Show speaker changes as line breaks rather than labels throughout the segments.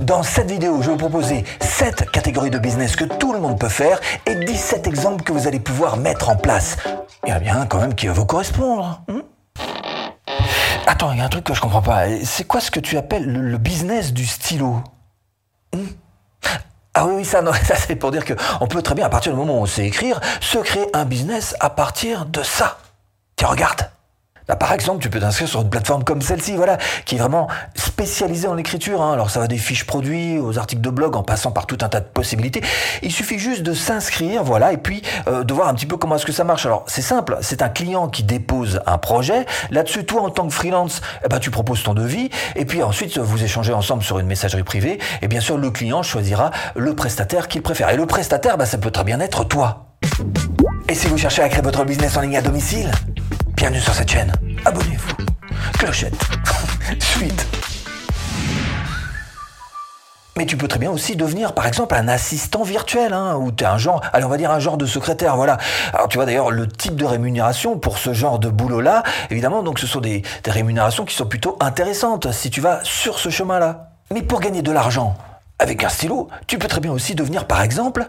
Dans cette vidéo, je vais vous proposer 7 catégories de business que tout le monde peut faire et 17 exemples que vous allez pouvoir mettre en place. Il y en a bien quand même qui va vous correspondre. hein Attends, il y a un truc que je comprends pas. C'est quoi ce que tu appelles le, business du stylo Hmm ah oui, oui, ça, ça c'est pour dire qu'on peut très bien, à partir du moment où on sait écrire, se créer un business à partir de ça. Tiens, regarde. Là, par exemple, tu peux t'inscrire sur une plateforme comme celle-ci, voilà, qui est vraiment spécialisée en écriture. Hein. Alors ça va des fiches produits aux articles de blog en passant par tout un tas de possibilités. Il suffit juste de s'inscrire, voilà, et puis euh, de voir un petit peu comment est-ce que ça marche. Alors c'est simple, c'est un client qui dépose un projet. Là-dessus, toi en tant que freelance, eh ben, tu proposes ton devis, et puis ensuite vous échangez ensemble sur une messagerie privée. Et bien sûr, le client choisira le prestataire qu'il préfère. Et le prestataire, ben, ça peut très bien être toi. Et si vous cherchez à créer votre business en ligne à domicile, bienvenue sur cette chaîne. Abonnez-vous. Clochette. Suite. Mais tu peux très bien aussi devenir, par exemple, un assistant virtuel, hein, ou tu es un genre, allez, on va dire un genre de secrétaire, voilà. Alors tu vois d'ailleurs le type de rémunération pour ce genre de boulot-là, évidemment, donc ce sont des, des rémunérations qui sont plutôt intéressantes si tu vas sur ce chemin-là. Mais pour gagner de l'argent avec un stylo, tu peux très bien aussi devenir, par exemple,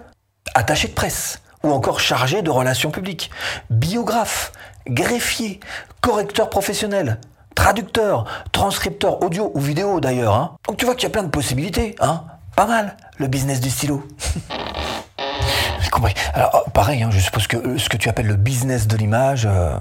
attaché de presse ou encore chargé de relations publiques, biographe, greffier, correcteur professionnel, traducteur, transcripteur audio ou vidéo d'ailleurs. Hein. Donc tu vois qu'il y a plein de possibilités. Hein. Pas mal, le business du stylo. Alors pareil, hein, je suppose que euh, ce que tu appelles le business de l'image... Euh...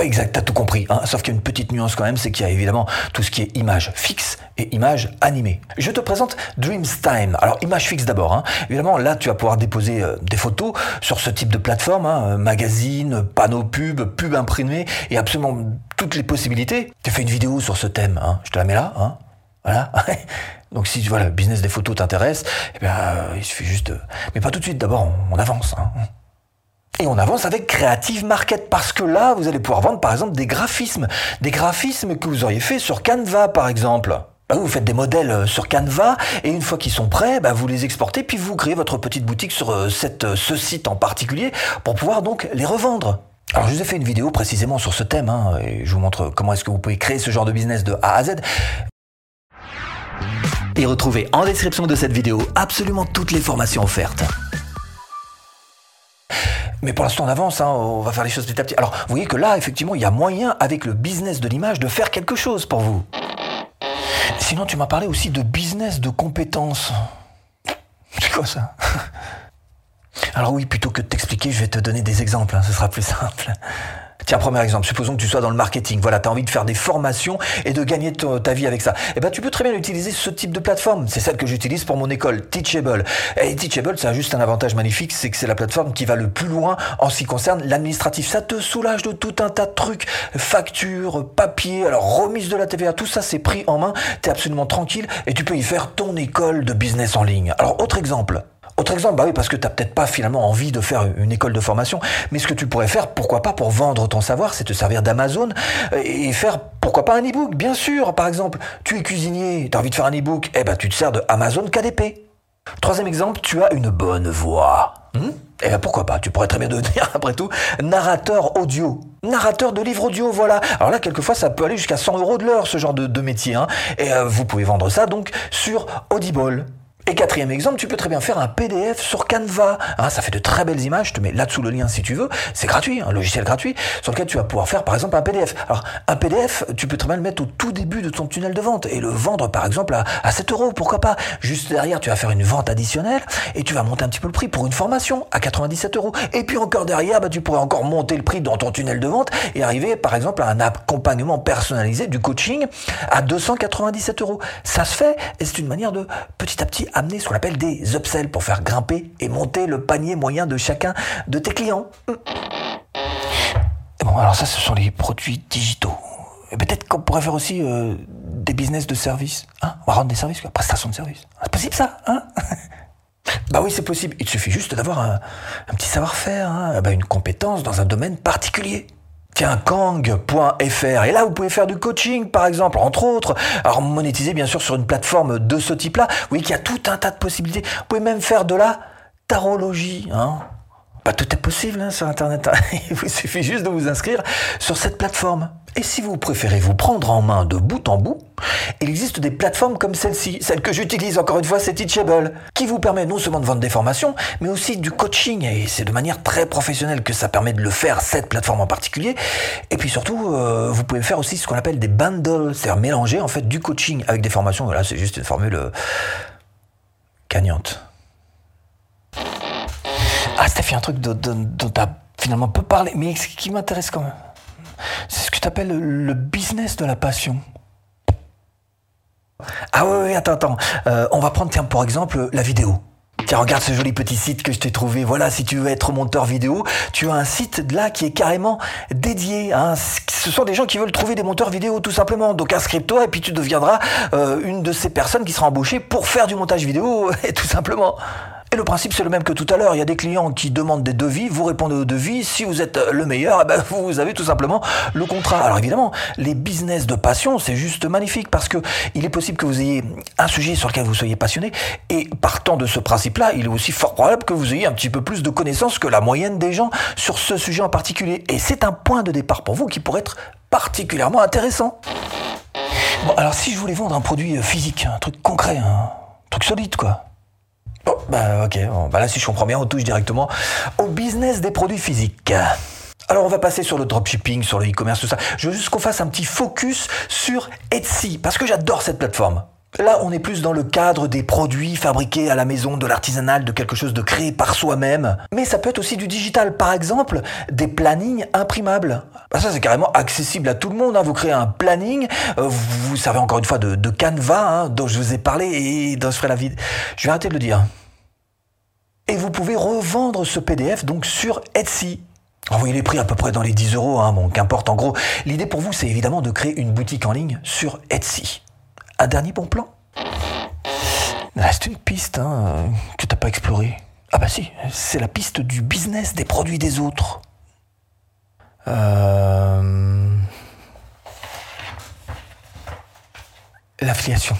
Exact, t'as tout compris. Hein. Sauf qu'il y a une petite nuance quand même, c'est qu'il y a évidemment tout ce qui est image fixe et image animée. Je te présente Dreamstime. Alors image fixe d'abord. Hein. Évidemment, là tu vas pouvoir déposer euh, des photos sur ce type de plateforme, hein, magazine, panneau pub, pub imprimé et absolument toutes les possibilités. Tu fais une vidéo sur ce thème. Hein. Je te la mets là. Hein. Voilà. Donc si voilà, le business des photos t'intéresse, eh bien, euh, il suffit juste. Mais pas tout de suite, d'abord on, avance. Et on avance avec Creative Market parce que là, vous allez pouvoir vendre par exemple des graphismes. Des graphismes que vous auriez fait sur Canva par exemple. Bah, vous faites des modèles sur Canva et une fois qu'ils sont prêts, bah, vous les exportez puis vous créez votre petite boutique sur cette, ce site en particulier pour pouvoir donc les revendre. Alors je vous ai fait une vidéo précisément sur ce thème hein, et je vous montre comment est-ce que vous pouvez créer ce genre de business de A à Z. Et retrouvez en description de cette vidéo absolument toutes les formations offertes. Mais pour l'instant, on avance, hein, on va faire les choses petit à petit. Alors, vous voyez que là, effectivement, il y a moyen, avec le business de l'image, de faire quelque chose pour vous. Sinon, tu m'as parlé aussi de business de compétences. C'est quoi ça? Alors oui, plutôt que de t'expliquer, je vais te donner des exemples, hein, ce sera plus simple. Tiens, premier exemple, supposons que tu sois dans le marketing, voilà, tu as envie de faire des formations et de gagner ta vie avec ça. Eh ben, tu peux très bien utiliser ce type de plateforme. C'est celle que j'utilise pour mon école, Teachable. Et Teachable, ça a juste un avantage magnifique, c'est que c'est la plateforme qui va le plus loin en ce qui concerne l'administratif. Ça te soulage de tout un tas de trucs, factures, papier, alors remise de la TVA, tout ça c'est pris en main, tu es absolument tranquille et tu peux y faire ton école de business en ligne. Alors, autre exemple. Autre exemple, bah oui, parce que tu n'as peut-être pas finalement envie de faire une école de formation, mais ce que tu pourrais faire, pourquoi pas pour vendre ton savoir, c'est te servir d'Amazon et faire, pourquoi pas un e-book, bien sûr, par exemple, tu es cuisinier, tu as envie de faire un e-book, eh ben tu te sers de Amazon KDP. Troisième exemple, tu as une bonne voix. Hmm? Eh bien pourquoi pas, tu pourrais très bien devenir, après tout, narrateur audio. Narrateur de livres audio, voilà. Alors là, quelquefois, ça peut aller jusqu'à 100 euros de l'heure, ce genre de, de métier. Hein. Et euh, vous pouvez vendre ça donc sur Audible. Et quatrième exemple, tu peux très bien faire un PDF sur Canva. Hein, ça fait de très belles images. Je te mets là-dessous le lien si tu veux. C'est gratuit, un logiciel gratuit sur lequel tu vas pouvoir faire par exemple un PDF. Alors un PDF, tu peux très bien le mettre au tout début de ton tunnel de vente et le vendre par exemple à, à 7 euros. Pourquoi pas Juste derrière, tu vas faire une vente additionnelle et tu vas monter un petit peu le prix pour une formation à 97 euros. Et puis encore derrière, bah, tu pourrais encore monter le prix dans ton tunnel de vente et arriver par exemple à un accompagnement personnalisé du coaching à 297 euros. Ça se fait et c'est une manière de petit à petit amener ce qu'on appelle des upsells pour faire grimper et monter le panier moyen de chacun de tes clients. Bon, alors ça, ce sont les produits digitaux. Et peut-être qu'on pourrait faire aussi euh, des business de service. Hein On va rendre des services, quoi. prestation de service. C'est possible ça, hein Bah oui, c'est possible. Il suffit juste d'avoir un, un, petit savoir-faire, hein bah, une compétence dans un domaine particulier. Tiens, kang.fr. Et là, vous pouvez faire du coaching, par exemple, entre autres. Alors, monétiser, bien sûr, sur une plateforme de ce type-là. Oui, qu'il y a tout un tas de possibilités. Vous pouvez même faire de la tarologie, hein. Bah, tout est possible hein, sur Internet. Il vous suffit juste de vous inscrire sur cette plateforme. Et si vous préférez vous prendre en main de bout en bout, il existe des plateformes comme celle-ci, celle que j'utilise encore une fois, c'est Teachable, qui vous permet non seulement de vendre des formations, mais aussi du coaching. Et c'est de manière très professionnelle que ça permet de le faire, cette plateforme en particulier. Et puis surtout, euh, vous pouvez faire aussi ce qu'on appelle des bundles, c'est-à-dire mélanger en fait du coaching avec des formations. Voilà, c'est juste une formule euh, gagnante. Ah, fait un truc dont, dont, tu as finalement peu parlé, mais qui m'intéresse quand même. Appelles le business de la passion. Ah oui, oui, attends, attends. Euh, on va prendre, tiens, pour exemple, la vidéo. Tiens, regarde ce joli petit site que je t'ai trouvé. Voilà, si tu veux être monteur vidéo, tu as un site là qui est carrément dédié. Hein. Ce sont des gens qui veulent trouver des monteurs vidéo tout simplement. Donc inscris-toi et puis tu deviendras euh, une de ces personnes qui sera embauchée pour faire du montage vidéo, tout simplement. Et le principe, c'est le même que tout à l'heure. Il y a des clients qui demandent des devis, vous répondez aux devis. Si vous êtes le meilleur, eh ben, vous avez tout simplement le contrat. Alors évidemment, les business de passion, c'est juste magnifique parce que il est possible que vous ayez un sujet sur lequel vous soyez passionné. Et partant de ce principe-là, il est aussi fort probable que vous ayez un petit peu plus de connaissances que la moyenne des gens sur ce sujet en particulier. Et c'est un point de départ pour vous qui pourrait être particulièrement intéressant. Bon, alors si je voulais vendre un produit physique, un truc concret, un truc solide, quoi. Oh, bah ok, bah là si je comprends bien, on touche directement au business des produits physiques. Alors on va passer sur le dropshipping, sur le e-commerce, tout ça. Je veux juste qu'on fasse un petit focus sur Etsy, parce que j'adore cette plateforme. Là, on est plus dans le cadre des produits fabriqués à la maison, de l'artisanal, de quelque chose de créé par soi-même. Mais ça peut être aussi du digital. Par exemple, des plannings imprimables. Bah, ça, c'est carrément accessible à tout le monde. Hein. Vous créez un planning, euh, vous savez encore une fois de, Canva, hein, dont je vous ai parlé et dont je ferai la vie. Je vais arrêter de le dire. Et vous pouvez revendre ce PDF donc sur Etsy. Envoyez les prix à peu près dans les 10 euros, hein, bon, qu'importe. En gros, l'idée pour vous, c'est évidemment de créer une boutique en ligne sur Etsy. Un dernier bon plan? Il reste une piste hein, que t'as pas explorée. Ah bah si, c'est la piste du business des produits des autres. Euh... L'affiliation.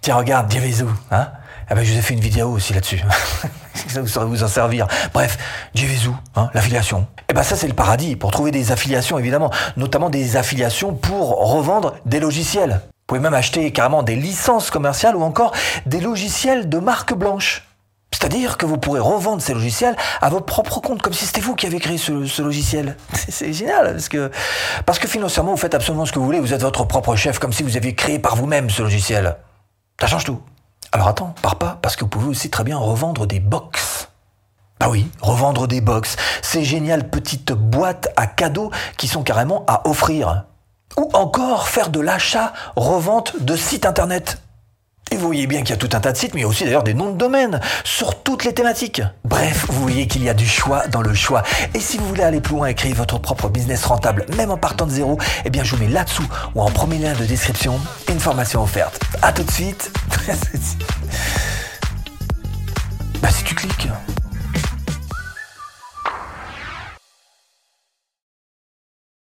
Tiens, regarde, Diavezou, hein? Ah ben, je vous ai fait une vidéo aussi là-dessus. ça vous saurait vous en servir. Bref, Jevezu, hein, l'affiliation? Et eh ben ça c'est le paradis pour trouver des affiliations évidemment, notamment des affiliations pour revendre des logiciels. Vous pouvez même acheter carrément des licences commerciales ou encore des logiciels de marque blanche. C'est-à-dire que vous pourrez revendre ces logiciels à votre propre compte, comme si c'était vous qui avez créé ce, logiciel. C'est génial, parce que, parce que financièrement, vous faites absolument ce que vous voulez, vous êtes votre propre chef, comme si vous aviez créé par vous-même ce logiciel. Ça change tout. Alors attends, pars pas, parce que vous pouvez aussi très bien revendre des box. Bah oui, revendre des box, ces géniales petites boîtes à cadeaux qui sont carrément à offrir. Ou encore faire de l'achat-revente de sites internet. Et vous voyez bien qu'il y a tout un tas de sites, mais il y a aussi d'ailleurs des noms de domaines sur toutes les thématiques. Bref, vous voyez qu'il y a du choix dans le choix. Et si vous voulez aller plus loin et créer votre propre business rentable, même en partant de zéro, eh bien je vous mets là-dessous ou en premier lien de description une formation offerte. A tout de suite. bah si tu cliques.